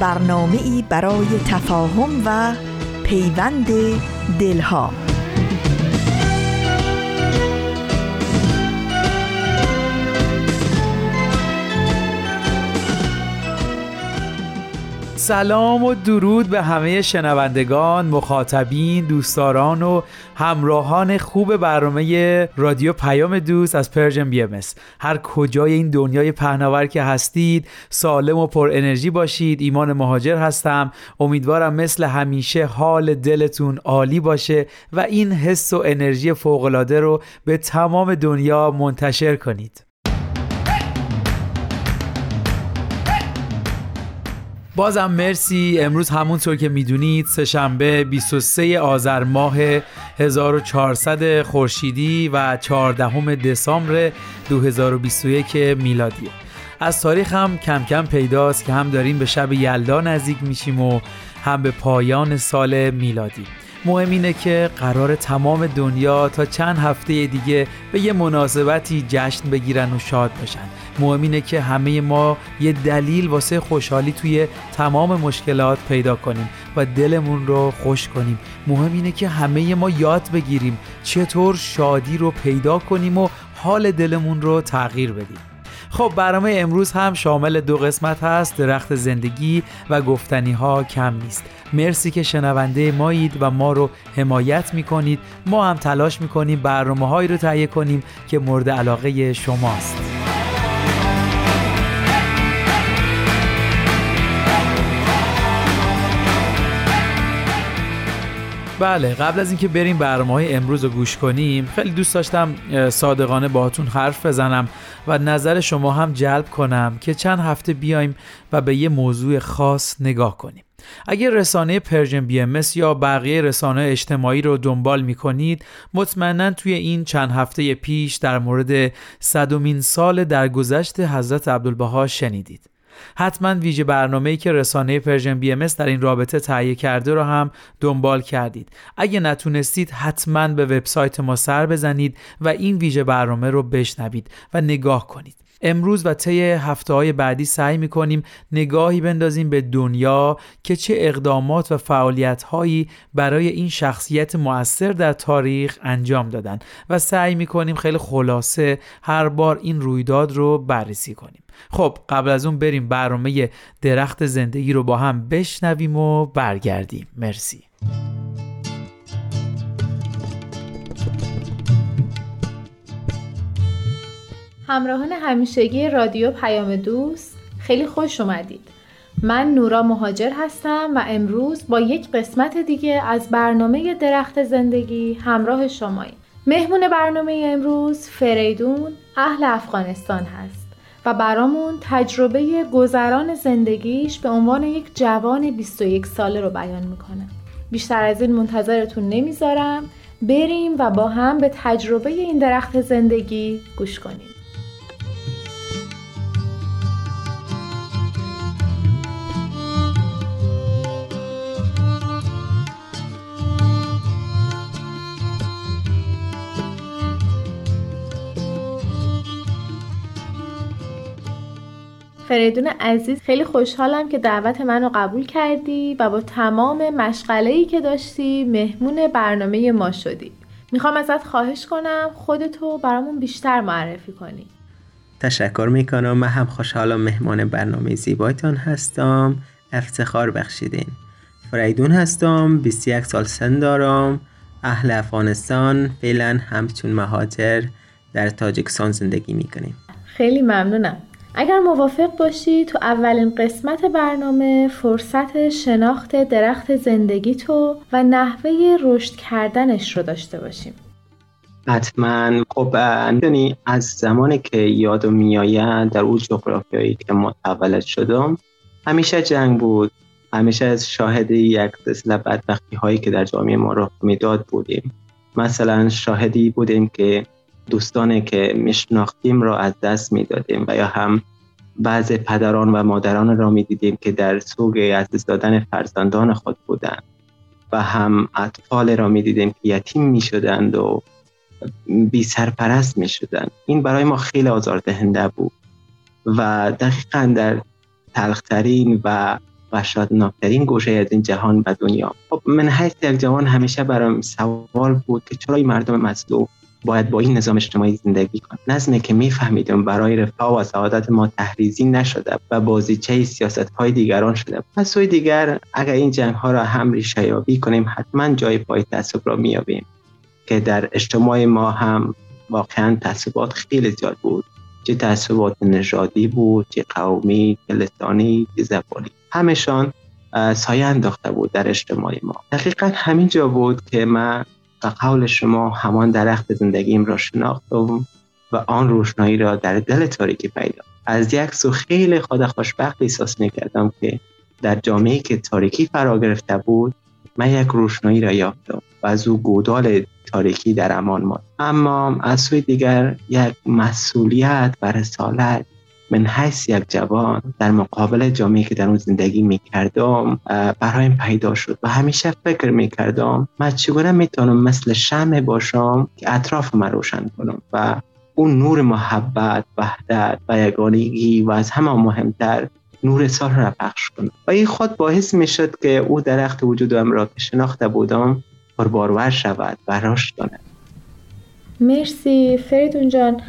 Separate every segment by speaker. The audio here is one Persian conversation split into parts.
Speaker 1: برنامه ای برای تفاهم و پیوند دلها.
Speaker 2: سلام و درود به همه شنوندگان، مخاطبین، دوستداران و همراهان خوب برنامه رادیو پیام دوست از Persian BMS هر کجای این دنیای پهناور که هستید سالم و پر انرژی باشید ایمان مهاجر هستم. امیدوارم مثل همیشه حال دلتون عالی باشه و این حس و انرژی فوقالعاده رو به تمام دنیا منتشر کنید. بازم مرسی. امروز همونطور که می‌دونید سهشنبه 23 آذر ماه 1400 خورشیدی و 14 دسامبر 2021 میلادی از تاریخ هم کم کم پیداست که هم داریم به شب یلدا نزدیک میشیم و هم به پایان سال میلادی. مهم اینه که قرار تمام دنیا تا چند هفته دیگه به یه مناسبتی جشن بگیرن و شاد باشن مهم اینه که همه ما یه دلیل واسه خوشحالی توی تمام مشکلات پیدا کنیم و دلمون رو خوش کنیم. مهم اینه که همه ما یاد بگیریم چطور شادی رو پیدا کنیم و حال دلمون رو تغییر بدیم. خب برنامه امروز هم شامل دو قسمت هست درخت زندگی و گفتنی ها کم نیست. مرسی که شنونده مایید و ما رو حمایت می‌کنید. ما هم تلاش می‌کنیم برنامه هایی رو تهیه کنیم که مورد علاقه شماست. بله قبل از اینکه بریم برنامه های امروز رو گوش کنیم خیلی دوست داشتم صادقانه باهاتون حرف بزنم و نظر شما هم جلب کنم که چند هفته بیایم و به یه موضوع خاص نگاه کنیم. اگر رسانه Persian BMS یا بقیه رسانه اجتماعی رو دنبال می کنید مطمئنا توی این چند هفته پیش در مورد صدومین سال درگذشت حضرت عبدالبها شنیدید. حتما ویژه برنامه‌ای که رسانه Persian BMS در این رابطه تهیه کرده رو هم دنبال کردید. اگه نتونستید حتما به وبسایت ما سر بزنید و این ویژه برنامه رو بشنوید و نگاه کنید. امروز و طی هفته های بعدی سعی می‌کنیم نگاهی بندازیم به دنیا که چه اقدامات و فعالیت هایی برای این شخصیت مؤثر در تاریخ انجام دادن و سعی می‌کنیم خیلی خلاصه هر بار این رویداد رو بررسی کنیم خب قبل از اون بریم برنامه درخت زندگی رو با هم بشنویم و برگردیم. مرسی.
Speaker 3: همراهان همیشگی رادیو پیام دوست خیلی خوش اومدید. من نورا مهاجر هستم و امروز با یک قسمت دیگه از برنامه درخت زندگی همراه شماییم. مهمون برنامه امروز فریدون اهل افغانستان هست. و برامون تجربه گذران زندگیش به عنوان یک جوان 21 ساله رو بیان می‌کنه. بیشتر از این منتظرتون نمی‌ذارم. بریم و با هم به تجربه این درخت زندگی گوش کنیم. فریدون عزیز خیلی خوشحالم که دعوت منو قبول کردی و با تمام مشغله ای که داشتی مهمون برنامه ما شدی. می‌خوام ازت خواهش کنم خودتو برامون بیشتر معرفی کنی.
Speaker 4: تشکر می‌کنم. من هم خوشحالم مهمان برنامه زیبایتان هستم. افتخار بخشیدین. فریدون هستم 21 سال سن دارم. اهل افغانستان فعلا همچون مهاجر در تاجیکستان زندگی می‌کنیم.
Speaker 3: خیلی ممنونم. اگر موافق باشی تو اولین قسمت برنامه فرصت شناخت درخت زندگی تو و نحوه رشد کردنش رو داشته باشیم.
Speaker 4: حتما. خب یعنی از زمانی که یادم میآید در اون جغرافیایی که متولد شدم همیشه جنگ بود. همیشه از شاهد یک سلسله بدبختی هایی که در جامعه ما رخ می‌داد بودیم. مثلا شاهدی بودیم که دوستانی که میشناختیم را از دست می‌دادیم و یا هم بعض پدران و مادران را می‌دیدیم که در سوگ از دادن فرزندان خود بودند و هم اطفال را می‌دیدیم که یتیم می‌شدند و بی سرپرست می شدن. این برای ما خیلی آزاردهنده بود و دقیقا در تلخترین و وحشتناکترین گوشه از این جهان و دنیا خب من حیث یک جوان همیشه برام سوال بود که چرا این مردم مظلوم باید با این نظام اجتماعی زندگی کنند نظمی که میفهمیدم برای رفاه و سعادت ما تحریزی نشده و بازیچه سیاست های دیگران شده. پس سوی دیگر اگر این جنگ ها را هم ریشه یابی کنیم حتما جای پای تعصب را میابیم که در اجتماع ما هم واقعا تعصبات خیلی زیاد بود. چه تعصبات نژادی بود چه قومی چه لسانی چه زبانی. همشان سایه انداخته بود در اجتماع ما. دقیقا همین جا بود که من و قول شما همان درخت زندگیم را شناختم و آن روشنایی را در دل تاریکی پیدا. از یک سو خیلی خود خوشبخت احساس می‌کردم که در جامعه که تاریکی فرا گرفته بود من یک روشنایی را یافتم و از او گودال تاریکی در امان ماند. اما از سوی دیگر یک مسئولیت و رسالت من حیث یک جوان در مقابل جامعه که در اون زندگی می‌کردم برایم پیدا شد و همیشه فکر می‌کردم من چگونه می‌تونم مثل شمع باشم که اطراف من روشن کنم و اون نور محبت وحدت و یگانگی و از همه مهمتر نور سال را پخش کنم. و این خود باعث می شد که او درخت وجودم را که شناخته بودم پربارور شود و رشد کند.
Speaker 3: مرسی فریدون جان.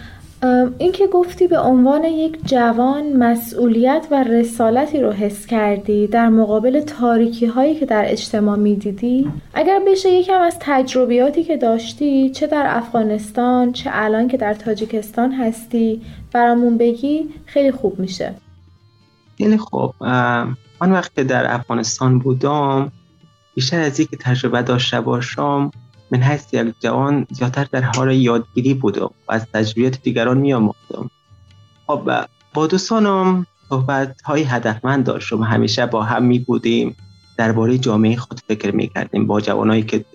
Speaker 3: این که گفتی به عنوان یک جوان مسئولیت و رسالتی رو حس کردی در مقابل تاریکی هایی که در اجتماع می‌دیدی؟ اگر بشه یکم از تجربیاتی که داشتی چه در افغانستان چه الان که در تاجیکستان هستی برامون بگی خیلی خوب میشه.
Speaker 4: خیلی خوب آن وقت که در افغانستان بودم بیشتر از اینکه تجربه داشته باشم من حیث یک جوان زیادتر در حال یادگیری بودم و از تجربیات دیگران می آموختم خب با دوستانم صحبت های هدفمند داشتم. همیشه با هم می بودیم درباره جامعه خود فکر می کردیم با جوانایی که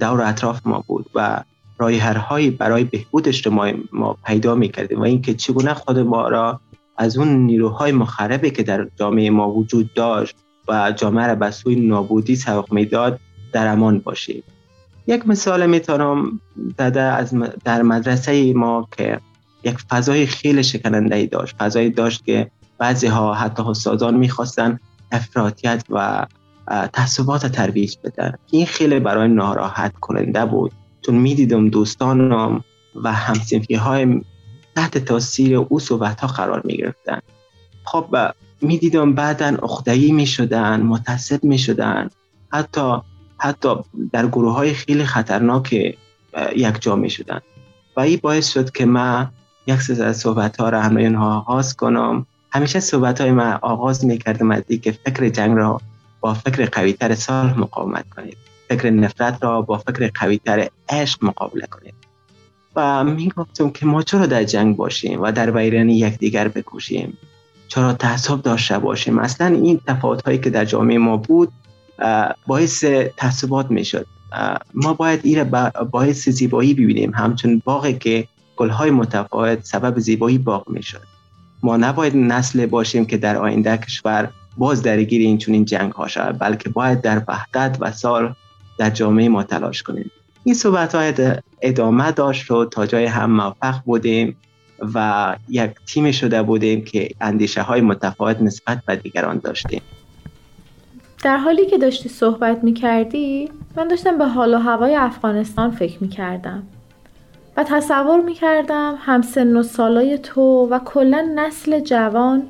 Speaker 4: دور اطراف ما بود و رای برای بهبود اجتماع ما پیدا می کردیم و اینکه چگونه خود ما را از اون نیروهای مخربی که در جامعه ما وجود داشت و جامعه را به سوی نابودی سوق می‌داد در امان باشیم. یک مثال می‌تونم داده از در مدرسه ما که یک فضای خیلی شکننده ای داشت. فضایی داشت که بعضی ها حتی استادان می‌خواستن افراطیت و تحصبات ترویج بدن. این خیلی برای ناراحت کننده بود. چون می‌دیدم دوستانم و همسنفی های تحت تاثیر او صحبت ها قرار می گرفتن خب می‌دیدم بعدا اخدایی می شدن شدن حتی حتی در گروه های خیلی خطرناک یک جا می شدن و این باعث شد که من یک سه از صحبت ها را همه اینها آغاز کنم. همیشه صحبت های من آغاز می کردم از که فکر جنگ را با فکر قویتر صلح مقاومت کنید. فکر نفرت را با فکر قویتر عشق مقابله کنید. و می گفتم که ما چرا در جنگ باشیم و در بیرانی یکدیگر بکوشیم؟ چرا تعصب داشته باشیم؟ اصلا این تفاوت هایی که در جامعه ما بود باعث تعصبات می‌شد. ما باید این باعث زیبایی ببینیم. همچون باغی که گلهای متفاوت سبب زیبایی باغ می‌شد. ما نباید نسل باشیم که در آینده کشور باز درگیر این چون این جنگ ها شود بلکه باید در وحدت و سال در جامعه ما تلاش کنیم. این صحبت های ادامه داشت و تا جای هم موفق بودیم و یک تیم شده بودیم که اندیشه های متفاوت نسبت به دیگران داشتیم.
Speaker 3: در حالی که داشتی صحبت می کردی من داشتم به حال و هوای افغانستان فکر می کردم و تصور می کردم همسن و سالای تو و کلا نسل جوان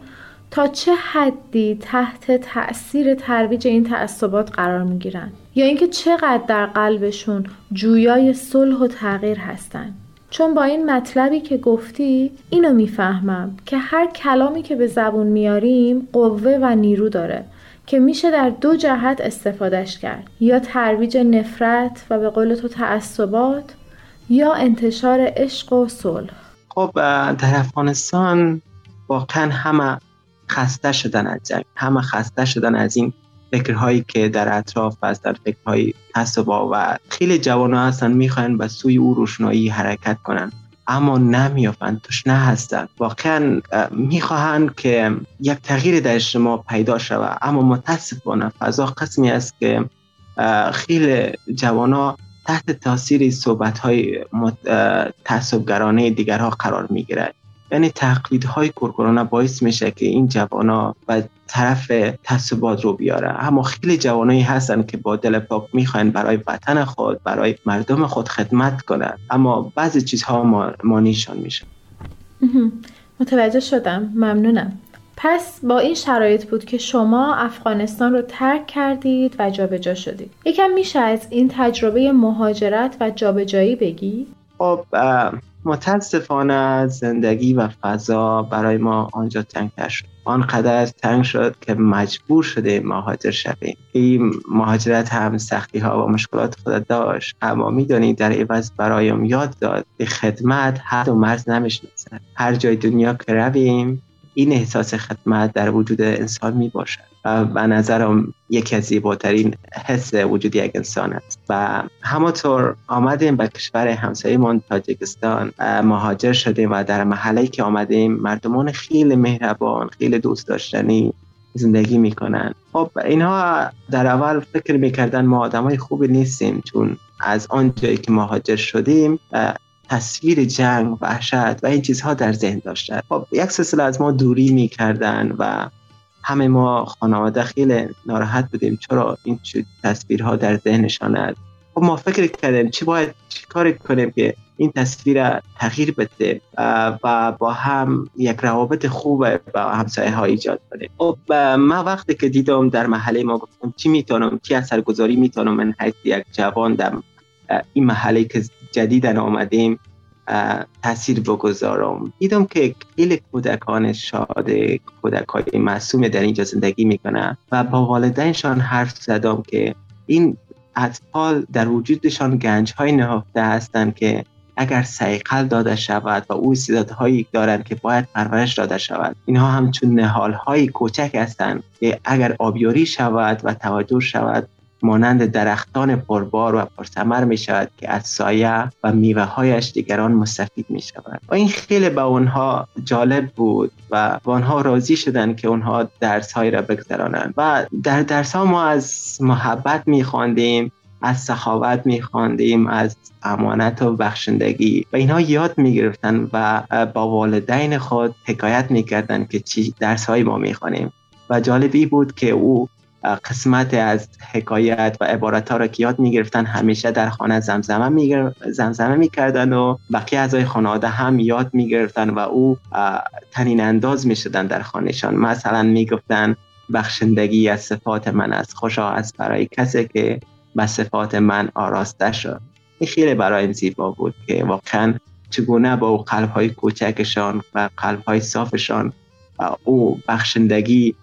Speaker 3: تا چه حدی تحت تأثیر ترویج این تعصبات قرار می گیرن یا اینکه چقدر در قلبشون جویای صلح و تغییر هستن. چون با این مطلبی که گفتی اینو می‌فهمم که هر کلامی که به زبون میاریم قوه و نیرو داره. که میشه در دو جهت استفادهش کرد. یا ترویج نفرت و به قول تو تعصبات یا انتشار عشق و صلح.
Speaker 4: خب در افغانستان واقعا همه خسته شدن از جنگ همه خسته شدن از این فکرهایی که در اطراف است در فکرهای تصبا و خیلی جوان هستن می‌خواین به سوی او روشنایی حرکت کنن. اما نمیافند توش نه هستن واقعا می‌خواهند که یک تغییر در اجتماع پیدا شود. اما متاسفانه فضا قسمی است که خیلی جوان تحت تاثیر صحبت های تعصبگرانه دیگرها قرار می‌گیرد یعنی های کورکورونا باعث میشه که این ها و طرف تصبات رو بیاره. اما خیلی جوانایی هستن که با دل پاک می‌خواین برای وطن خود برای مردم خود خدمت کنند اما بعضی چیزها ما مانیشان میشه.
Speaker 3: متوجه شدم. ممنونم. پس با این شرایط بود که شما افغانستان رو ترک کردید و جابجا شدید. یکم میشه از این تجربه مهاجرت و جابجایی بگی؟
Speaker 4: خب متاسفانه زندگی و فضا برای ما آنجا تنگتر شد آنقدر تنگ شد که مجبور شده مهاجر شویم. این مهاجرت هم سختی ها و مشکلات خود داشت. اما می‌دونید در عوض برایم یاد داد که خدمت حد و مرز نمی‌شناسد. هر جای دنیا که رویم این احساس خدمت در وجود انسان می باشد و به نظرم یکی از زیباترین حس وجود یک انسان است. و همانطور آمدیم به کشور همسایمون تاجیکستان مهاجر شدیم و در محله که آمدیم مردمان خیلی مهربان خیلی دوست داشتنی زندگی می‌کنن. خب اینها در اول فکر می‌کردن ما آدمای خوبی نیستیم چون از آن جایی که مهاجر شدیم تصویر جنگ وحشت و این چیزها در ذهن داشتن. خب یک سلسله از ما دوری می‌کردن و همه ما خانواده خیلی ناراحت بودیم. چرا این تصویرها در ذهنشان است خب ما فکر کردیم چی باید چی کار کنیم که این تصویر تغییر بده و با هم یک روابط خوب با همسایه ها ایجاد کنیم. خب ما وقتی که دیدم در محله ما گفتم چی می‌تونم؟ چی اثرگذاری می‌تونم؟ من حیث یک جوان در این محله که جدیدن آمدیم تاثیر بگذارم. دیدم که خیلی کودکان شاد کودک های معصوم در اینجا زندگی می‌کنن و با والدینشان حرف زدم که این اطفال در وجودشان گنج های نهفته هستند که اگر سیقل داده شود و او استعدادهایی دارند که باید پرورش داده شود. اینها همچون نهال های کوچک هستند که اگر آبیاری شود و توجه شود مانند درختان پربار و پرثمر می شود که از سایه و میوه هایش دیگران مستفید می شود و این خیلی به اونها جالب بود و با آنها راضی شدن که اونها درس های را بگذرانند. و در درس ها ما از محبت می خواندیم از سخاوت می خواندیم از امانت و بخشندگی. و اینها یاد می گرفتن و با والدین خود حکایت می کردن که چی درس های ما می خوانیم و جالبی بود که او قسمت از حکایت و عبارت ها را که یاد می‌گرفتن همیشه در خانه زمزمه میگر... زمزمه می‌کردن و بقیه اعضای خانواده هم یاد می‌گرفتن و او تنین انداز می‌شدن در خانهشان. مثلا می‌گفتن بخشندگی از صفات من است خوشا است برای کسی که به صفات من آراسته شد. این خیلی برای زیبا بود که واقعا چگونه با او قلب های کوچکشان و قلب های صافشان او بخشندگی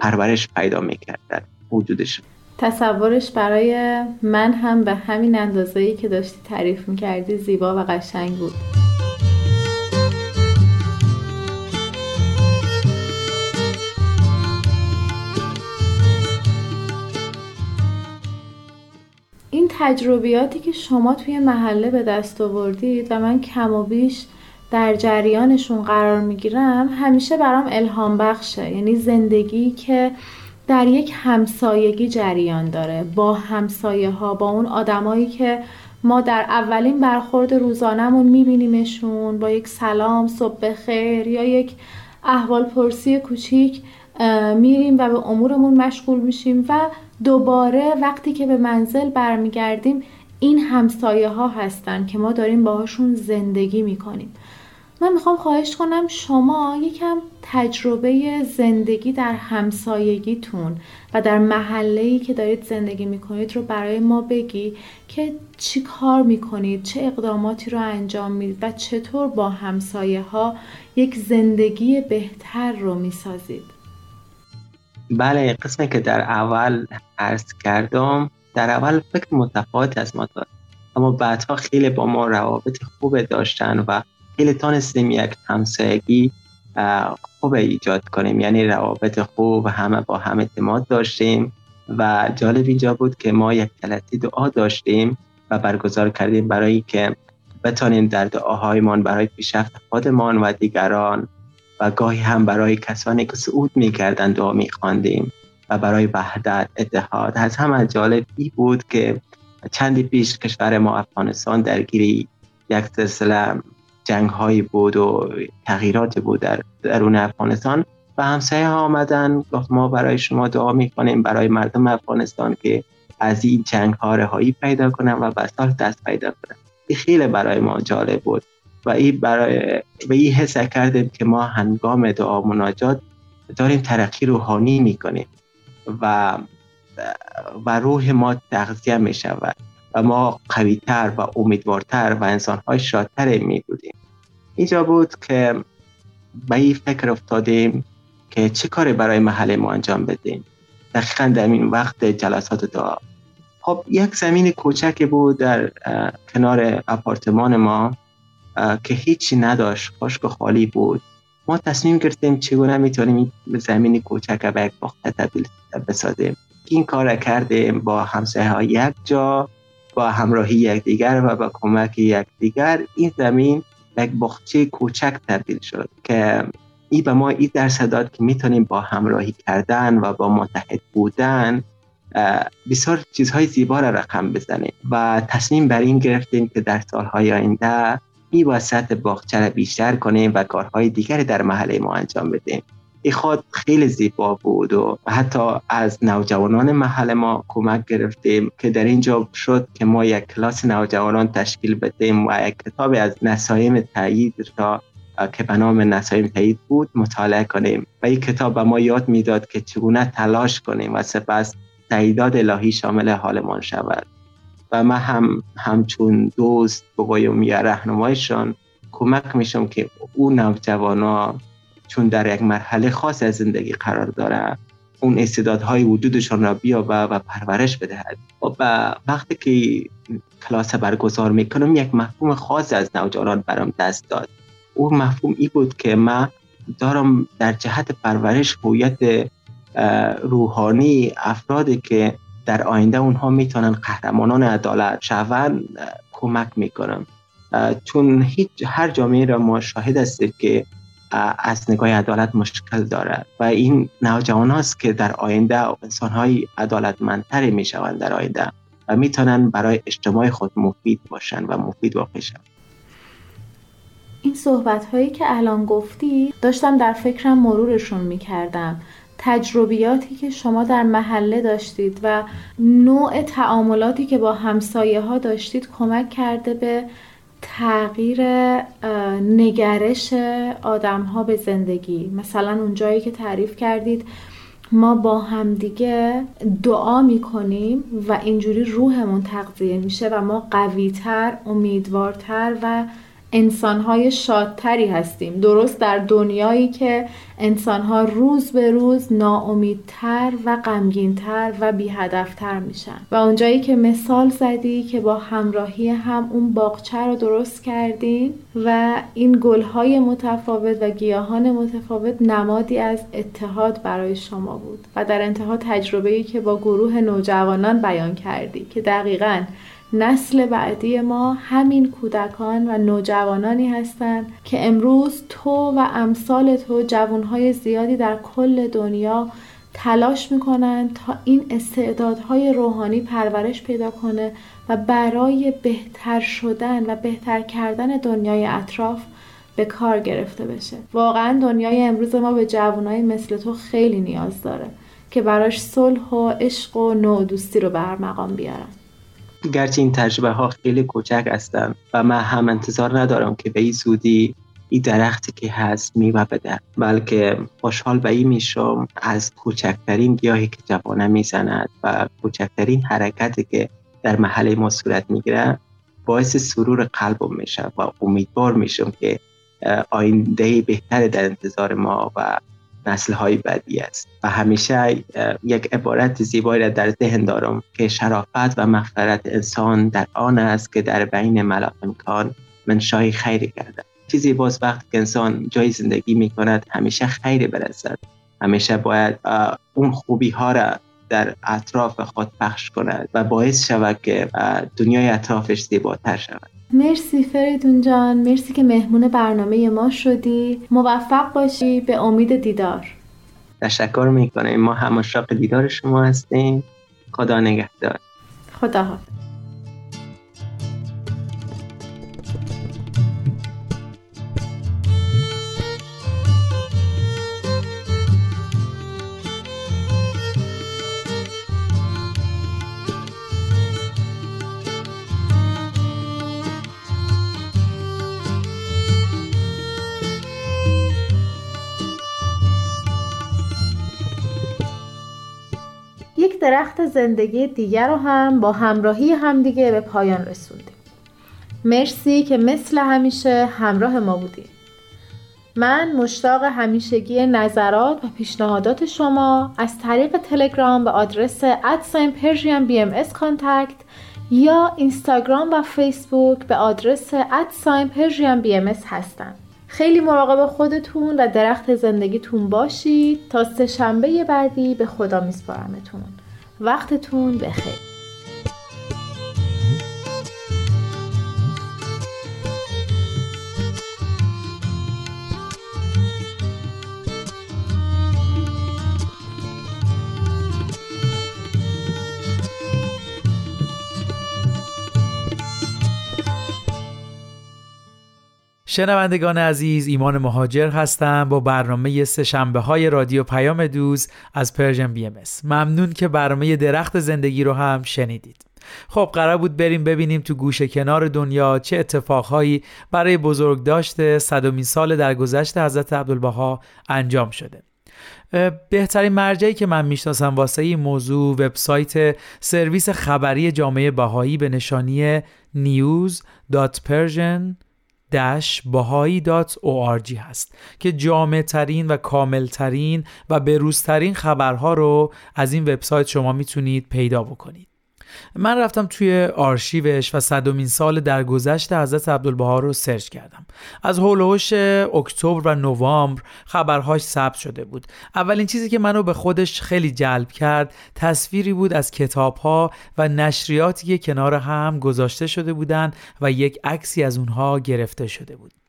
Speaker 4: پرورش پیدا می‌کرد در وجودش.
Speaker 3: تصورش برای من هم به همین اندازه‌ای که داشتی تعریف می‌کردی زیبا و قشنگ بود. این تجربیاتی که شما توی محله به دست آوردید و من کم و بیش در جریانشون قرار می‌گیرم همیشه برام الهام بخشه. یعنی زندگی که در یک همسایگی جریان داره. با همسایه ها با اون آدمایی که ما در اولین برخورد روزانهمون میبینیمشون با یک سلام صبح خیر یا یک احوال پرسی کوچیک میریم و به امورمون مشغول میشیم و دوباره وقتی که به منزل برمیگردیم این همسایه ها هستن که ما داریم باهاشون زندگی می‌کنیم. من می‌خوام خواهش کنم شما یکم تجربه زندگی در همسایگیتون و در محله که دارید زندگی می‌کنید رو برای ما بگی که چی کار می‌کنید چه اقداماتی رو انجام می‌دید و چطور با همسایه ها یک زندگی بهتر رو می‌سازید.
Speaker 4: بله قسمی که در اول عرض کردم در اول فکر متفاوت از ما داد اما بعدها خیلی با ما روابط خوب داشتن و خیلی تانستیم یک همسایگی خوب ایجاد کنیم. یعنی روابط خوب همه با هم اعتماد داشتیم و جالب اینجا بود که ما یک جلسه دعا داشتیم و برگزار کردیم برای که بتانیم در دعاهایمان برای پیشرفت خودمان و دیگران و گاهی هم برای کسانی که صعود می‌کردن دعا میخواندیم و برای وحدت اتحاد. از همه جالب ای بود که چندی پیش کشور ما افغانستان درگیری یک سلسله جنگ هایی بود و تغییرات بود در درون افغانستان و همسایه ها آمدن. گفت ما برای شما دعا می‌کنیم برای مردم افغانستان که از این جنگ ها رهایی پیدا کنن و به دست پیدا کنن. خیلی برای ما جالب بود و این برای و این حس کردیم که ما هنگام دعا مناجات داریم ترقی روحانی می‌کنیم و و روح ما تغذیه می شود و ما قویتر و امیدوارتر و انسانهای شادتر می بودیم اینجا بود که به این فکر افتادیم که چه کاری برای محل ما انجام بدیم. دقیقا در این وقت جلسات دعا خب یک زمین کوچک بود در کنار اپارتمان ما که هیچی نداشت خشک و خالی بود. ما تصمیم گرفتیم چگونه می‌تونیم زمین کوچک به یک باغ تبدیل بسازیم. این کار کردیم با همسایه ها یک جا با همراهی یکدیگر و با کمک یکدیگر. این زمین یک باغچه کوچک تبدیل شد که این به ما این درس داد که می‌تونیم با همراهی کردن و با متحد بودن بسیار چیزهای زیبا را رقم بزنیم و تصمیم بر این گرفتیم که در سالهای آینده این وسط باغچه را بیشتر کنیم و کارهای دیگری در محله ما انجام بدیم. این خود خیلی زیبا بود و حتی از نوجوانان محل ما کمک گرفتیم که در اینجا شد که ما یک کلاس نوجوانان تشکیل بدیم و یک کتاب از نسایم تایید را که به نسایم تایید بود مطالعه کنیم. و این کتاب به ما یاد می‌داد که چگونه تلاش کنیم و سپس تاییدات الهی شامل حالمان شود. و من هم همچون دوست بگویم یا رهنمایشان کمک میشم که اون نوجوانا چون در یک مرحله خاص از زندگی قرار داره اون استعدادهای وجودشان را بیابه و پرورش بدهد. و وقتی که کلاس برگزار می‌کنم یک مفهوم خاص از نوجوانان برام دست داد. اون مفهوم ای بود که من دارم در جهت پرورش هویت روحانی افرادی که در آینده اونها می‌تونن قهرمانان عدالت شوند کمک می‌کنم چون هیچ هر جامعه را ما شاهد هستیم که از نگاه عدالت مشکل دارد و این نوجوان هاست که در آینده انسان های عدالتمندتری می شوند در آینده و می‌تونن برای اجتماع خود مفید باشن و مفید واقع شوند.
Speaker 3: این صحبت هایی که الان گفتی داشتم در فکرم مرورشون می کردم تجربیاتی که شما در محله داشتید و نوع تعاملاتی که با همسایه ها داشتید کمک کرده به تغییر نگرش آدم ها به زندگی. مثلا اون جایی که تعریف کردید ما با همدیگه دعا می‌کنیم و اینجوری روحمون تغذیه میشه و ما قویتر امیدوارتر و انسانهای شادتری هستیم. درست در دنیایی که انسانها روز به روز ناامیدتر و غمگینتر و بیهدفتر میشن. و اونجایی که مثال زدی که با همراهی هم اون باغچه رو درست کردیم و این گلهای متفاوت و گیاهان متفاوت نمادی از اتحاد برای شما بود. و در انتها تجربه‌ای که با گروه نوجوانان بیان کردی که دقیقاً نسل بعدی ما همین کودکان و نوجوانانی هستند که امروز تو و امثال تو جوانهای زیادی در کل دنیا تلاش می‌کنند تا این استعدادهای روحانی پرورش پیدا کنه و برای بهتر شدن و بهتر کردن دنیای اطراف به کار گرفته بشه. واقعا دنیای امروز ما به جوانایی مثل تو خیلی نیاز داره که براش صلح و عشق و نوع دوستی رو به مقام بیارن.
Speaker 4: گرچه این تجربه ها خیلی کوچک هستن و من هم انتظار ندارم که به این سودی این درختی که هست میوه بده بلکه خوشحال به این میشم از کوچکترین گیاهی که جوانه می‌زند و کوچکترین حرکتی که در محله ما صورت می‌گیره باعث سرور قلبم میشه و امیدوار میشم که آینده بهتر در انتظار ما و نسل های بعدی است. و همیشه یک عبارت زیبایی را در ذهن دارم که شرافت و مغفرت انسان در آن است که در بین ملاکان منشای خیر گردد. چیزی باز وقت که انسان جای زندگی می کند همیشه خیر برسد. همیشه باید اون خوبی ها را در اطراف خود پخش کند و باعث شود که دنیای اطرافش زیباتر شود.
Speaker 3: مرسی فریدون جان. مرسی که مهمون برنامه ما شدی. موفق باشی. به امید دیدار.
Speaker 4: تشکر می‌کنیم ما هم دیدار شما هستیم. خدا نگهدار.
Speaker 3: خدا حافظ درخت زندگی دیگر رو هم با همراهی همدیگه به پایان رسوندیم. مرسی که مثل همیشه همراه ما بودید من مشتاق همیشگی نظرات و پیشنهادات شما از طریق تلگرام به آدرس at sign Persian BMS contact یا اینستاگرام و فیسبوک به آدرس at sign Persian BMS هستم. خیلی مراقب خودتون و درخت زندگیتون باشید. تا سه شنبه بعدی به خدا میسپارمتون. وقتتون بخیر.
Speaker 2: شنوندگان عزیز ایمان مهاجر هستم با برنامه سه شنبه های رادیو پیام دوز از Persian BMS ممنون که برنامه درخت زندگی رو هم شنیدید. خب قرار بود بریم ببینیم تو گوشه کنار دنیا چه اتفاقهایی برای بزرگداشت صدومین سال در گذشت حضرت عبدالبها انجام شده. بهترین مرجعی که من می‌شناسم واسه این موضوع وبسایت سرویس خبری جامعه بهایی به نشانی news.persian bahai.org هست که جامع ترین و کامل ترین و بروزترین خبرها رو از این وبسایت شما می‌تونید پیدا بکنید. من رفتم توی آرشیوش و صدومین سال در گذشت حضرت عبدالبها رو سرچ کردم. از هولوش اکتبر و نوامبر خبرهاش ثبت شده بود. اولین چیزی که منو به خودش خیلی جلب کرد تصویری بود از کتابها و نشریاتی که کنار هم گذاشته شده بودند و یک عکسی از اونها گرفته شده بود.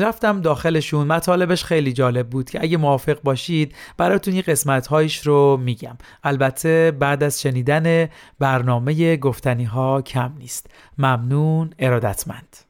Speaker 2: رفتم داخلشون. مطالبش خیلی جالب بود که اگه موافق باشید براتون یه قسمت هایش رو میگم. البته بعد از شنیدن برنامه گفتنی ها کم نیست. ممنون ارادتمند.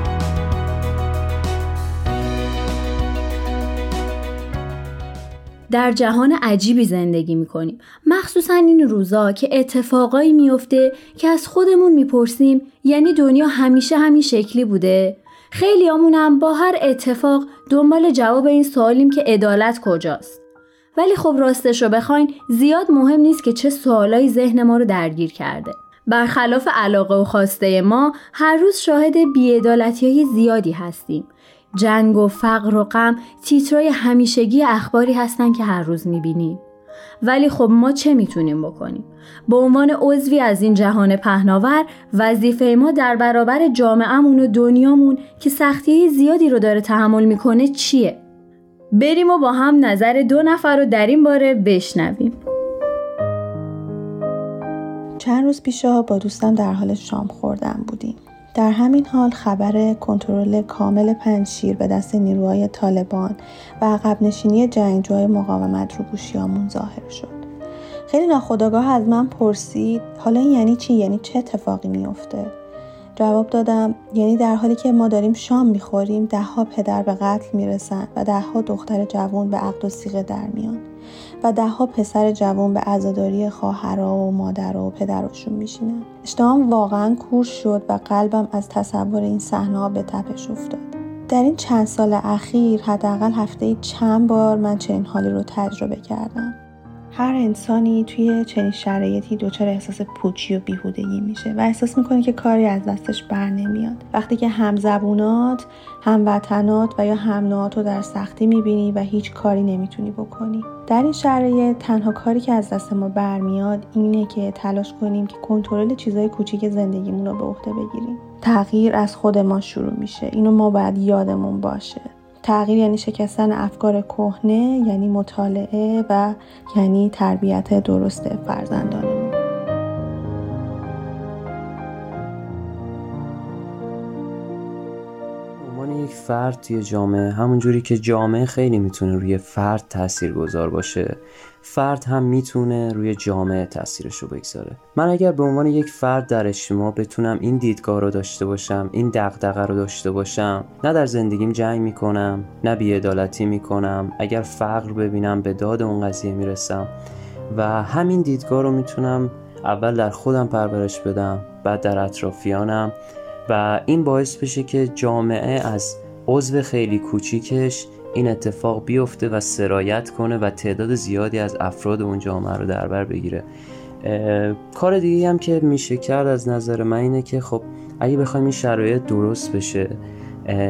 Speaker 5: در جهان عجیبی زندگی می‌کنیم. مخصوصا این روزا که اتفاقایی میفته که از خودمون می‌پرسیم یعنی دنیا همیشه همین شکلی بوده؟ خیلی هم با هر اتفاق دنبال جواب این سوالیم که عدالت کجاست. ولی خب راستش رو بخواین زیاد مهم نیست که چه سوالایی ذهن ما رو درگیر کرده. برخلاف علاقه و خواسته ما هر روز شاهد بیعدالتی های زیادی هستیم. جنگ و فقر و غم تیترای همیشگی اخباری هستن که هر روز می‌بینیم. ولی خب ما چه می‌تونیم بکنیم؟ به عنوان عضوی از این جهان پهناور وظیفه ما در برابر جامعهمون و دنیامون که سختی زیادی رو داره تحمل می‌کنه چیه؟ بریم و با هم نظر دو نفر رو در این باره بشنویم.
Speaker 6: چند روز پیشا با دوستم در حال شام خوردن بودیم. در همین حال خبر کنترل کامل پنجشیر به دست نیروهای طالبان و عقب نشینی جنگجوهای مقاومت رو گوشیامون ظاهر شد. خیلی ناخداگاه از من پرسید حالا این یعنی چی؟ یعنی چه اتفاقی میافته؟ جواب دادم یعنی در حالی که ما داریم شام می‌خوریم دهها پدر به قتل می‌رسن و دهها دختر جوان به عقد و سیغه در میان و دهها پسر جوان به عزاداری خواهرها و مادرها و پدرشون میشینن اشتهام واقعا کور شد و قلبم از تصور این صحنه به تپش افتاد. در این چند سال اخیر حداقل هفته چند بار من چنین حالی رو تجربه کردم. هر انسانی توی چنین شرایطی دچار احساس پوچی و بیهودگی میشه و احساس می‌کنه که کاری از دستش بر نمیاد. وقتی که همزبونات هموطنات و یا همنوعات رو در سختی می‌بینی و هیچ کاری نمی‌تونی بکنی. در این شرایط تنها کاری که از دست ما برمیاد اینه که تلاش کنیم که کنترل چیزای کوچیک زندگیمون رو به عهده بگیریم. تغییر از خود ما شروع میشه. اینو ما باید یادمون باشه. تغییر یعنی شکستن افکار کهنه یعنی مطالعه و یعنی تربیت درست فرزندانمون
Speaker 7: یک فرد توی جامعه همونجوری که جامعه خیلی می‌تونه روی فرد تاثیر گذار باشه. فرد هم می‌تونه روی جامعه تاثیرش رو بگذاره. من اگر به عنوان یک فرد در اجتماع بتونم این دیدگاه رو داشته باشم این دغدغه رو داشته باشم نه در زندگیم جنگ می‌کنم نه بیعدالتی می‌کنم اگر فقر ببینم به داد اون قضیه می‌رسم و همین دیدگاه رو می‌تونم اول در خودم پرورش بدم بعد در اطرافیانم و این باعث بشه که جامعه از عضو خیلی کوچیکش این اتفاق بیفته و سرایت کنه و تعداد زیادی از افراد اون جامعه رو در بر بگیره. کار دیگه هم که میشه کرد از نظر من اینه که خب اگه بخوایم این شرایط درست بشه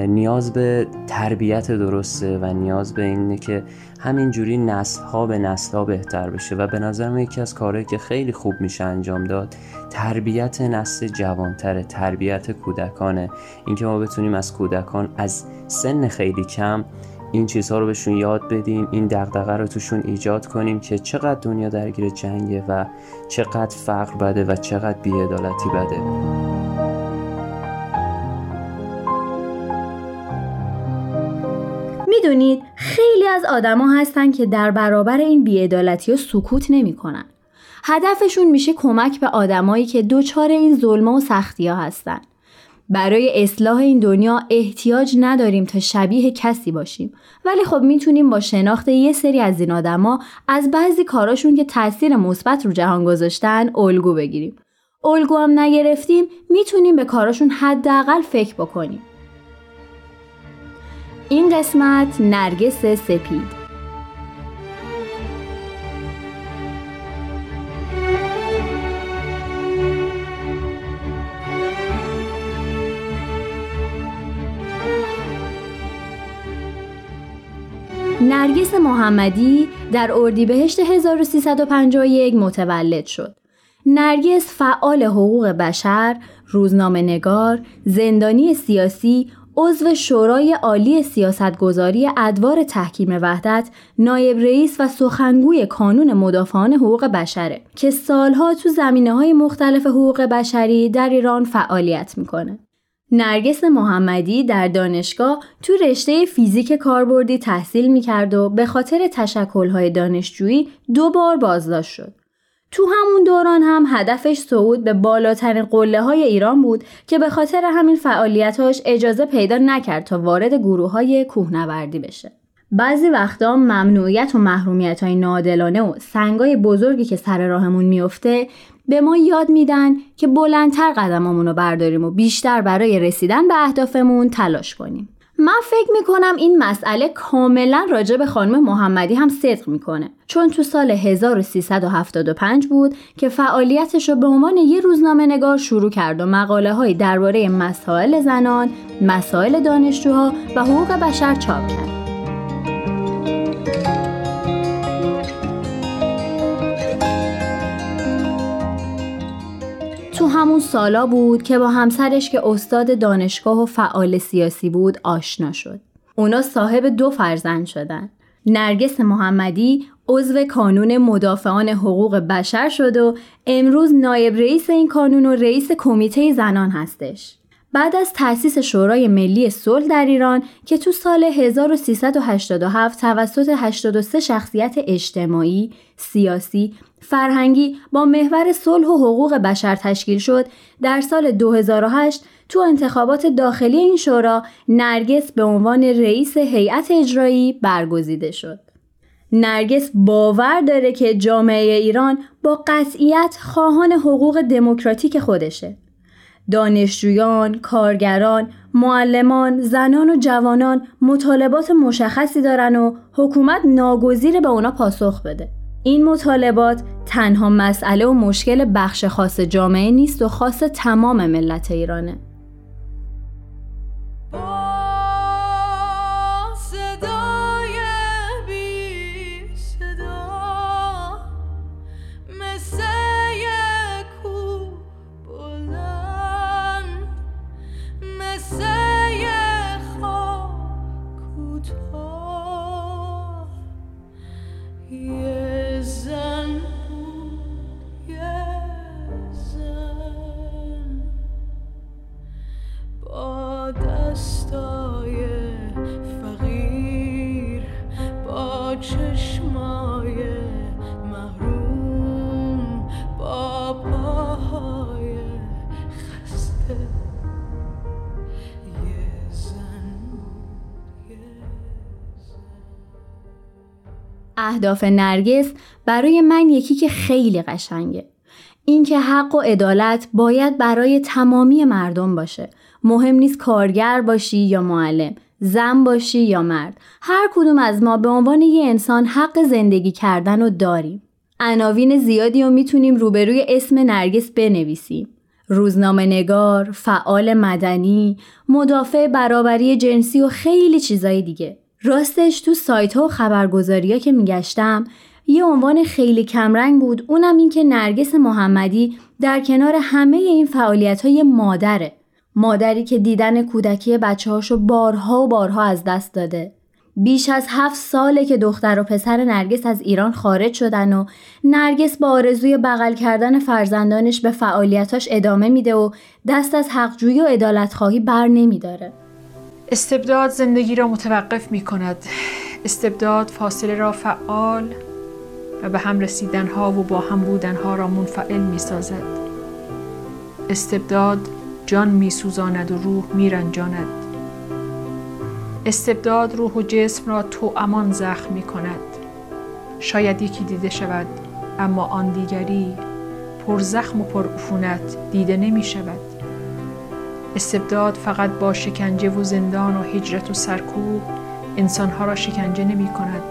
Speaker 7: نیاز به تربیت درسته و نیاز به اینه که همینجوری نسل ها به نسل ها بهتر بشه. و به نظر من یکی از کارهایی که خیلی خوب میشه انجام داد تربیت نسل جوانتره تربیت کودکانه. اینکه ما بتونیم از کودکان از سن خیلی کم این چیزها رو بهشون یاد بدیم این دغدغه رو توشون ایجاد کنیم که چقدر دنیا درگیر جنگه و چقدر فقر بده و چقدر بیعدالتی بده
Speaker 5: می‌دونید خیلی از آدما هستن که در برابر این بیعدالتی و سکوت نمی‌کنن. هدفشون میشه کمک به آدمایی که دچار این ظلمه و سختی ها هستن. برای اصلاح این دنیا احتیاج نداریم تا شبیه کسی باشیم. ولی خب می‌تونیم با شناخت یه سری از این آدما از بعضی کاراشون که تاثیر مثبت رو جهان گذاشتن الگو بگیریم. الگو هم نگرفتیم می‌تونیم به کاراشون حداقل فکر بکنیم. این قسمت نرگس سپید. نرگس محمدی در اردیبهشت 1351 متولد شد. نرگس فعال حقوق بشر، روزنامه نگار، زندانی سیاسی، عضو شورای عالی سیاستگذاری ادوار تحکیم وحدت، نایب رئیس و سخنگوی کانون مدافعان حقوق بشره که سالها تو زمینه های مختلف حقوق بشری در ایران فعالیت می‌کنه. نرگس محمدی در دانشگاه تو رشته فیزیک کاربردی تحصیل می‌کرد و به خاطر تشکلهای دانشجویی دو بار بازداشت شد. تو همون دوران هم هدفش صعود به بالاترین قله های ایران بود که به خاطر همین فعالیتاش اجازه پیدا نکرد تا وارد گروه های کوهنوردی بشه. بعضی وقتا ممنوعیت و محرومیت های نادلانه و سنگای بزرگی که سر راهمون میفته به ما یاد میدن که بلندتر قدممون رو برداریم و بیشتر برای رسیدن به اهدافمون تلاش کنیم. من فکر می‌کنم این مسئله کاملا راجع به خانم محمدی هم صدق می‌کنه چون تو سال 1375 بود که فعالیتش رو به عنوان یه روزنامه نگار شروع کرد و مقاله های درباره مسائل زنان، مسائل دانشجوها و حقوق بشر چاپ کرد. همون سالا بود که با همسرش که استاد دانشگاه و فعال سیاسی بود آشنا شد. اونا صاحب دو فرزند شدن. نرگس محمدی عضو کانون مدافعان حقوق بشر شد و امروز نایب رئیس این کانون و رئیس کمیته زنان هستش. بعد از تأسیس شورای ملی صلح در ایران که تو سال 1387 توسط 83 شخصیت اجتماعی، سیاسی، فرهنگی با محور صلح و حقوق بشر تشکیل شد در سال 2008 تو انتخابات داخلی این شورا نرگس به عنوان رئیس هیئت اجرایی برگزیده شد. نرگس باور داره که جامعه ایران با قطعیت خواهان حقوق دموکراتیک خودشه. دانشجویان، کارگران، معلمان، زنان و جوانان مطالبات مشخصی دارن و حکومت ناگزیر به اونا پاسخ بده. این مطالبات تنها مسئله و مشکل بخش خاص جامعه نیست و خاص تمام ملت ایرانه. اهداف نرگس برای من یکی که خیلی قشنگه. اینکه حق و عدالت باید برای تمامی مردم باشه. مهم نیست کارگر باشی یا معلم زن باشی یا مرد. هر کدوم از ما به عنوان یه انسان حق زندگی کردن رو داریم. عناوین زیادی رو می‌تونیم روبروی اسم نرگس بنویسیم. روزنامه نگار، فعال مدنی، مدافع برابری جنسی و خیلی چیزای دیگه. راستش تو سایت ها و خبرگزاری ها که میگشتم یه عنوان خیلی کمرنگ بود اونم این که نرگس محمدی در کنار همه این فعالیت های مادره مادری که دیدن کودکی بچه هاشو بارها و بارها از دست داده بیش از هفت ساله که دختر و پسر نرگس از ایران خارج شدن و نرگس با آرزوی بغل کردن فرزندانش به فعالیتاش ادامه میده و دست از حقجویی و عدالت خواهی بر نمیداره.
Speaker 8: استبداد زندگی را متوقف می کند استبداد فاصله را فعال و به هم رسیدن ها و با هم بودن ها را منفعل می سازد استبداد جان می سوزاند و روح می رنجاند استبداد روح و جسم را تو امان زخم می کند شاید یکی دیده شود اما آن دیگری پر زخم و پر عفونت دیده نمی شود استبداد فقط با شکنجه و زندان و هجرت و سرکوب انسانها را شکنجه نمی کند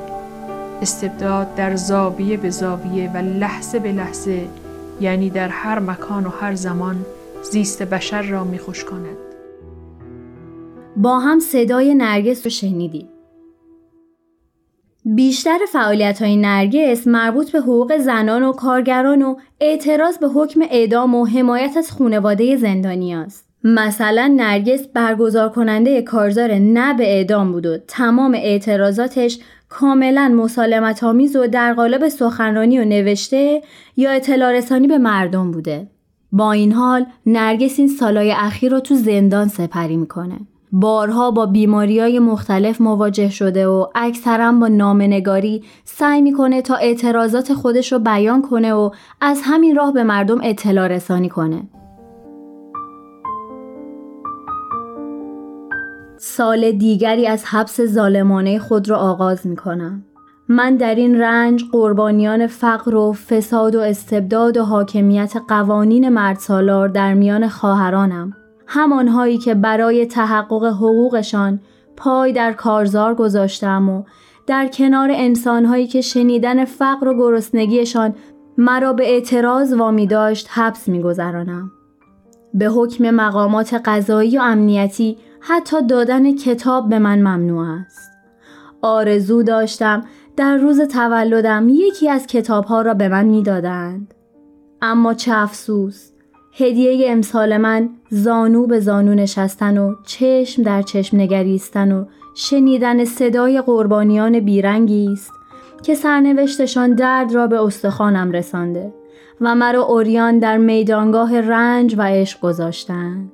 Speaker 8: استبداد در زاویه به زاویه و لحظه به لحظه یعنی در هر مکان و هر زمان زیست بشر را می خوش کند.
Speaker 5: با هم صدای نرگس رو شنیدیم. بیشتر فعالیت های نرگس مربوط به حقوق زنان و کارگران و اعتراض به حکم اعدام و حمایت از خانواده زندانی است. مثلا نرگس برگزار کننده کارزار نه به اعدام بود و تمام اعتراضاتش کاملا مسالمت آمیز و در قالب سخنرانی و نوشته یا اطلاع رسانی به مردم بوده. با این حال نرگس این سالای اخیر رو تو زندان سپری می‌کنه. بارها با بیماری های مختلف مواجه شده و اکثرا با نامنگاری سعی می‌کنه تا اعتراضات خودش رو بیان کنه و از همین راه به مردم اطلاع رسانی کنه. سال دیگری از حبس ظالمانه خود را آغاز می کنم. من در این رنج قربانیان فقر و فساد و استبداد و حاکمیت قوانین مردسالار در میان خواهرانم همانهایی که برای تحقق حقوقشان پای در کارزار گذاشتم و در کنار انسانهایی که شنیدن فقر و گرسنگیشان مرا به اعتراض وامی داشت حبس میگذرانم به حکم مقامات قضایی و امنیتی حتی دادن کتاب به من ممنوع است. آرزو داشتم در روز تولدم یکی از کتابها را به من می‌دادند. اما چه افسوس هدیه امسال من زانو به زانو نشستن و چشم در چشم نگریستن و شنیدن صدای قربانیان بیرنگی است که سرنوشتشان درد را به استخوانم رسانده و مرا اوریان در میدانگاه رنج و عشق گذاشتند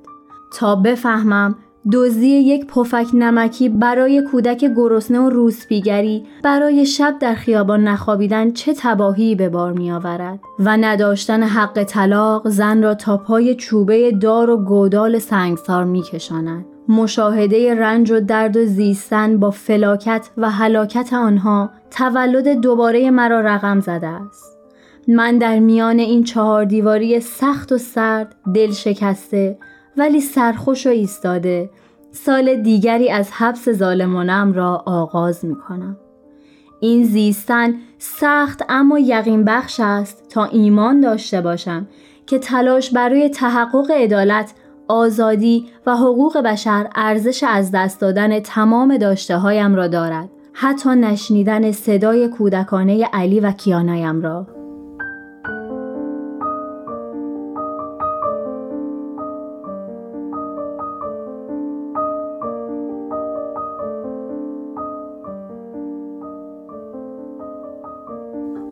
Speaker 5: تا بفهمم دزدی یک پفک نمکی برای کودک گرسنه و روسپیگری برای شب در خیابان نخوابیدن چه تباهی به بار می آورد و نداشتن حق طلاق زن را تا پای چوبه دار و گودال سنگسار می کشاند. مشاهده رنج و درد و زیستن با فلاکت و هلاکت آنها تولد دوباره مرا رقم زده است. من در میان این چهار دیواری سخت و سرد دل شکسته ولی سرخوش و ایستاده سال دیگری از حبس ظالمانم را آغاز می کنم. این زیستن سخت اما یقین بخش است تا ایمان داشته باشم که تلاش برای تحقق عدالت، آزادی و حقوق بشر ارزش از دست دادن تمام داشته هایم را دارد. حتی نشنیدن صدای کودکانه علی و کیانایم را.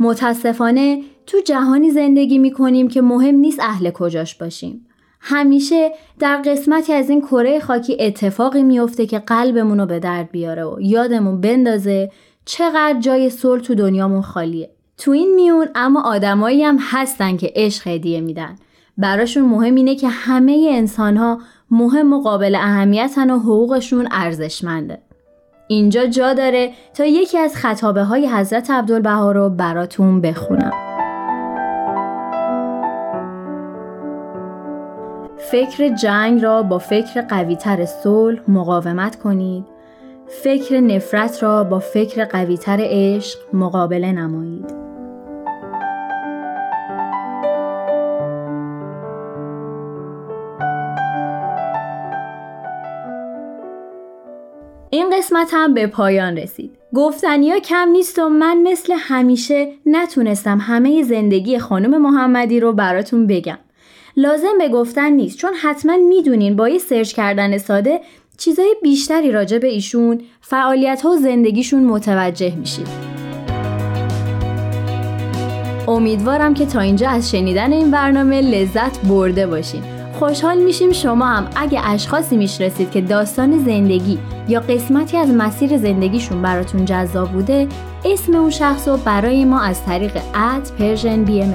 Speaker 5: متاسفانه تو جهانی زندگی می کنیم که مهم نیست اهل کجاش باشیم. همیشه در قسمتی از این کره خاکی اتفاقی میفته که قلبمون رو به درد بیاره و یادمون بندازه چقدر جای صلح تو دنیامون خالیه. تو این میون اما آدمایی هم هستن که عشق هدیه میدن. براشون مهم اینه که همه انسان ها مهم و قابل اهمیتن و حقوقشون ارزشمنده. اینجا جا داره تا یکی از خطابه های حضرت عبدالبها رو براتون بخونم. فکر جنگ را با فکر قویتر صلح مقاومت کنید. فکر نفرت را با فکر قویتر عشق مقابله نمایید. این قسمت هم به پایان رسید. گفتنیا کم نیست و من مثل همیشه نتونستم همه زندگی خانم محمدی رو براتون بگم. لازم به گفتن نیست چون حتما می‌دونین با یه سرچ کردن ساده چیزای بیشتری راجع به ایشون فعالیت ها و زندگیشون متوجه میشید. امیدوارم که تا اینجا از شنیدن این برنامه لذت برده باشین. خوشحال میشیم شما هم. اگه اشخاصی می‌شناسید که داستان زندگی یا قسمتی از مسیر زندگیشون براتون جذاب بوده اسم اون شخص رو برای ما از طریق at Persian BMS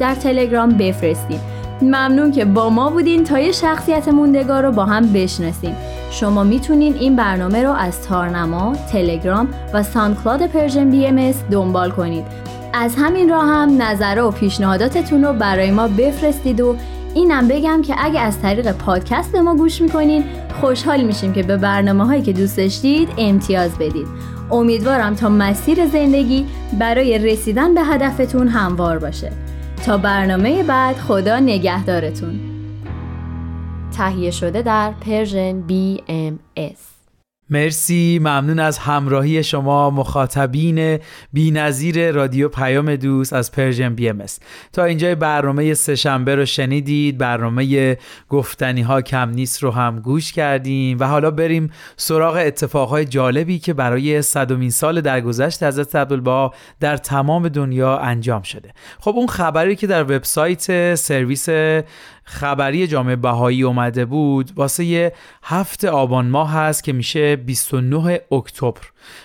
Speaker 5: در تلگرام بفرستید ممنون که با ما بودین تا یه شخصیت موندگار رو با هم بشناسیم شما می‌تونین این برنامه رو از تارنما، تلگرام و SoundCloud Persian BMS دنبال کنید. از همین راه هم نظر و پیشنهاداتتون رو برای ما بفرستید و اینم بگم که اگه از طریق پادکست ما گوش می‌کنین خوشحال میشیم که به برنامه هایی که دوست داشتید امتیاز بدید. امیدوارم تا مسیر زندگی برای رسیدن به هدفتون هموار باشه. تا برنامه بعد خدا نگهدارتون. تهیه شده در Persian BMS
Speaker 2: مرسی ممنون از همراهی شما مخاطبین بینظیر رادیو پیام دوست از Persian BMS تا اینجای برنامه سهشنبه رو شنیدید برنامه گفتنی ها کم نیست رو هم گوش کردیم و حالا بریم سراغ اتفاقهای جالبی که برای صدومین سال درگذشت حضرت عبدالبها در تمام دنیا انجام شده. خب اون خبری که در وبسایت سرویس خبری جامعه بهایی اومده بود واسه یه هفت آبان ماه هست که میشه 29 اکتبر.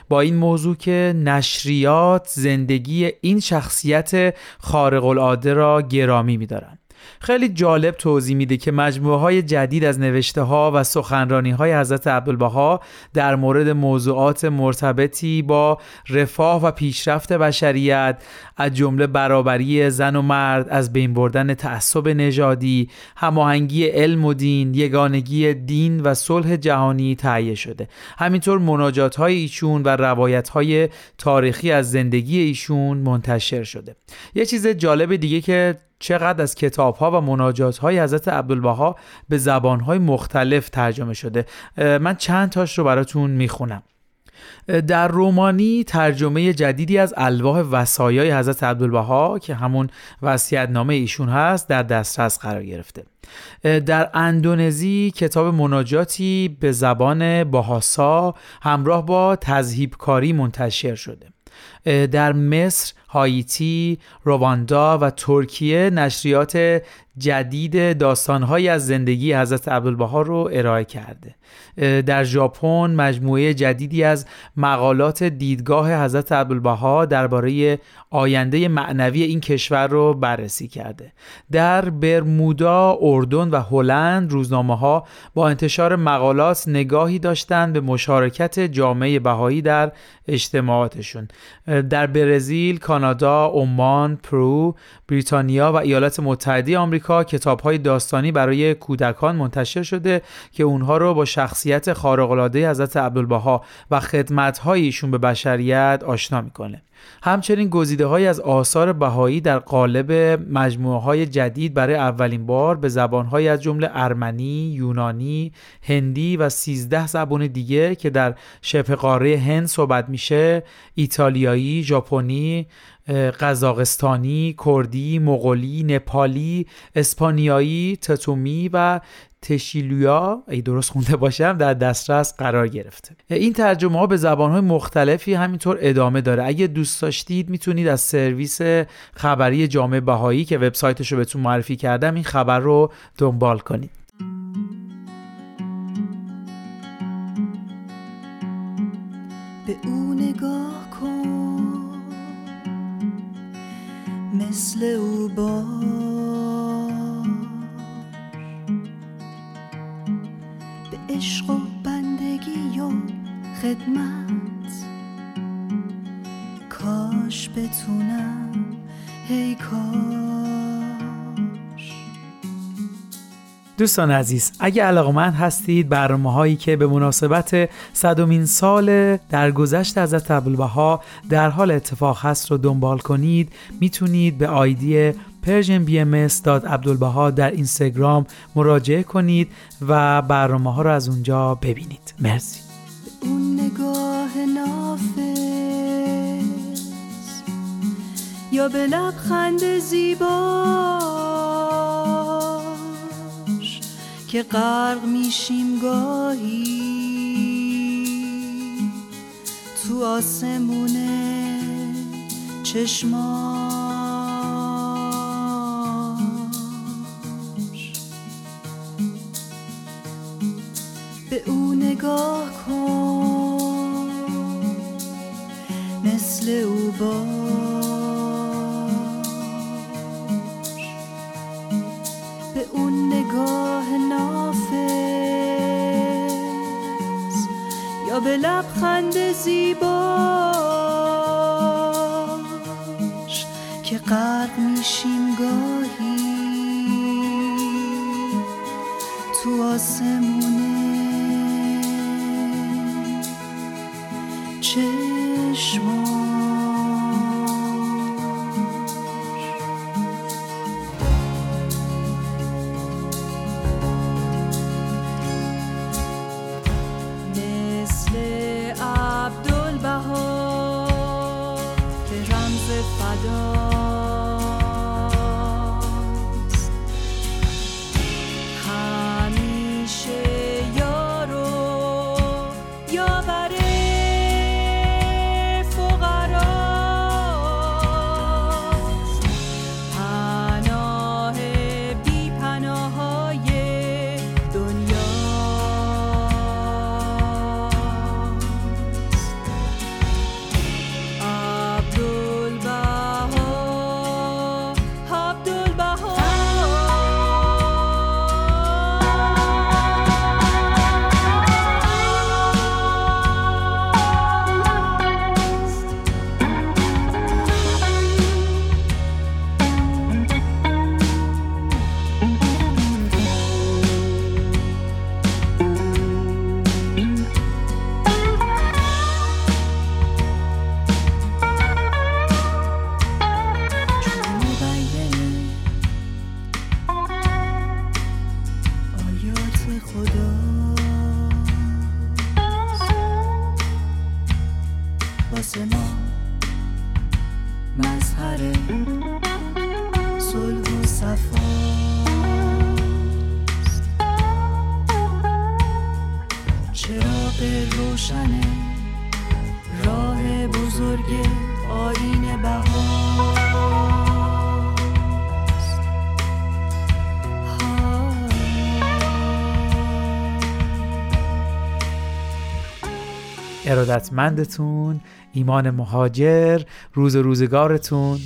Speaker 2: با این موضوع که نشریات زندگی این شخصیت خارق العاده را گرامی میدارن. خیلی جالب توضیح میده که مجموعه های جدید از نوشته ها و سخنرانی های حضرت عبدالبها در مورد موضوعات مرتبطی با رفاه و پیشرفت بشریت از جمله برابری زن و مرد از بین بردن تعصب نژادی هماهنگی علم و دین یگانگی دین و صلح جهانی تهیه شده. همینطور مناجات های ایشون و روایت های تاریخی از زندگی ایشون منتشر شده. یه چیز جالب دیگه که چقدر از کتاب ها و مناجات های حضرت عبدالبها به زبان های مختلف ترجمه شده. من چند تاش رو براتون می‌خونم. در رومانی ترجمه جدیدی از الواح وصایای حضرت عبدالبها که همون نامه ایشون هست در دسترس قرار گرفته. در اندونزی کتاب مناجاتی به زبان باهاسا همراه با تذهیب کاری منتشر شده. در مصر هایتی، رواندا و ترکیه نشریات جدید داستانهایی از زندگی حضرت عبدالبها رو ارائه کرده. در ژاپن مجموعه جدیدی از مقالات دیدگاه حضرت عبدالبها درباره آینده معنوی این کشور رو بررسی کرده. در برمودا، اردن و هلند روزنامه ها با انتشار مقالات نگاهی داشتند به مشارکت جامعه بهایی در اجتماعاتشون در برزیل، کانادا، عمان، پرو، بریتانیا و ایالات متحده آمریکا کتاب‌های داستانی برای کودکان منتشر شده که اونها رو با شخصیت خارق‌العاده حضرت عبدالبها و خدمت‌های ایشون به بشریت آشنا می‌کنه. همچنین گزیده های از آثار بهایی در قالب مجموعه های جدید برای اولین بار به زبان های از جمله ارمنی، یونانی، هندی و 13 زبان دیگه که در شبه قاره هند صحبت میشه، ایتالیایی، ژاپنی، قزاقستانی، کردی، مغولی، نپالی، اسپانیایی، تتومی و تشیلویا. ای درست خونده باشم در دسترس قرار گرفته. این ترجمه ها به زبان های مختلفی همینطور ادامه داره. اگه دوست داشتید می‌تونید از سرویس خبری جامعه بهایی که وبسایتش رو بهتون معرفی کردم این خبر رو دنبال کنید.
Speaker 9: به او نگاه کن. مثل او با عشق و بندگی و خدمت کاش بتونم. هی کاش
Speaker 2: دوستان عزیز اگه علاقمند هستید برنامه هایی که به مناسبت صدومین سال درگذشت عبدالبها در حال اتفاق هست رو دنبال کنید می‌تونید به آیدی persianbms.abdulbaha در اینستاگرام مراجعه کنید و برنامه ها رو از اونجا ببینید. مرسی.
Speaker 9: اون نگاه نافذ یا به لبخند زیباش که غرق میشیم گاهی تو آسمونه چشمان نگاه کن مثل او باش. به اون نگاه به لبخند زیباش که غرق میشیم گاهی تو آسمونه
Speaker 2: ارادتمندتون ایمان مهاجر روز روزگارتون.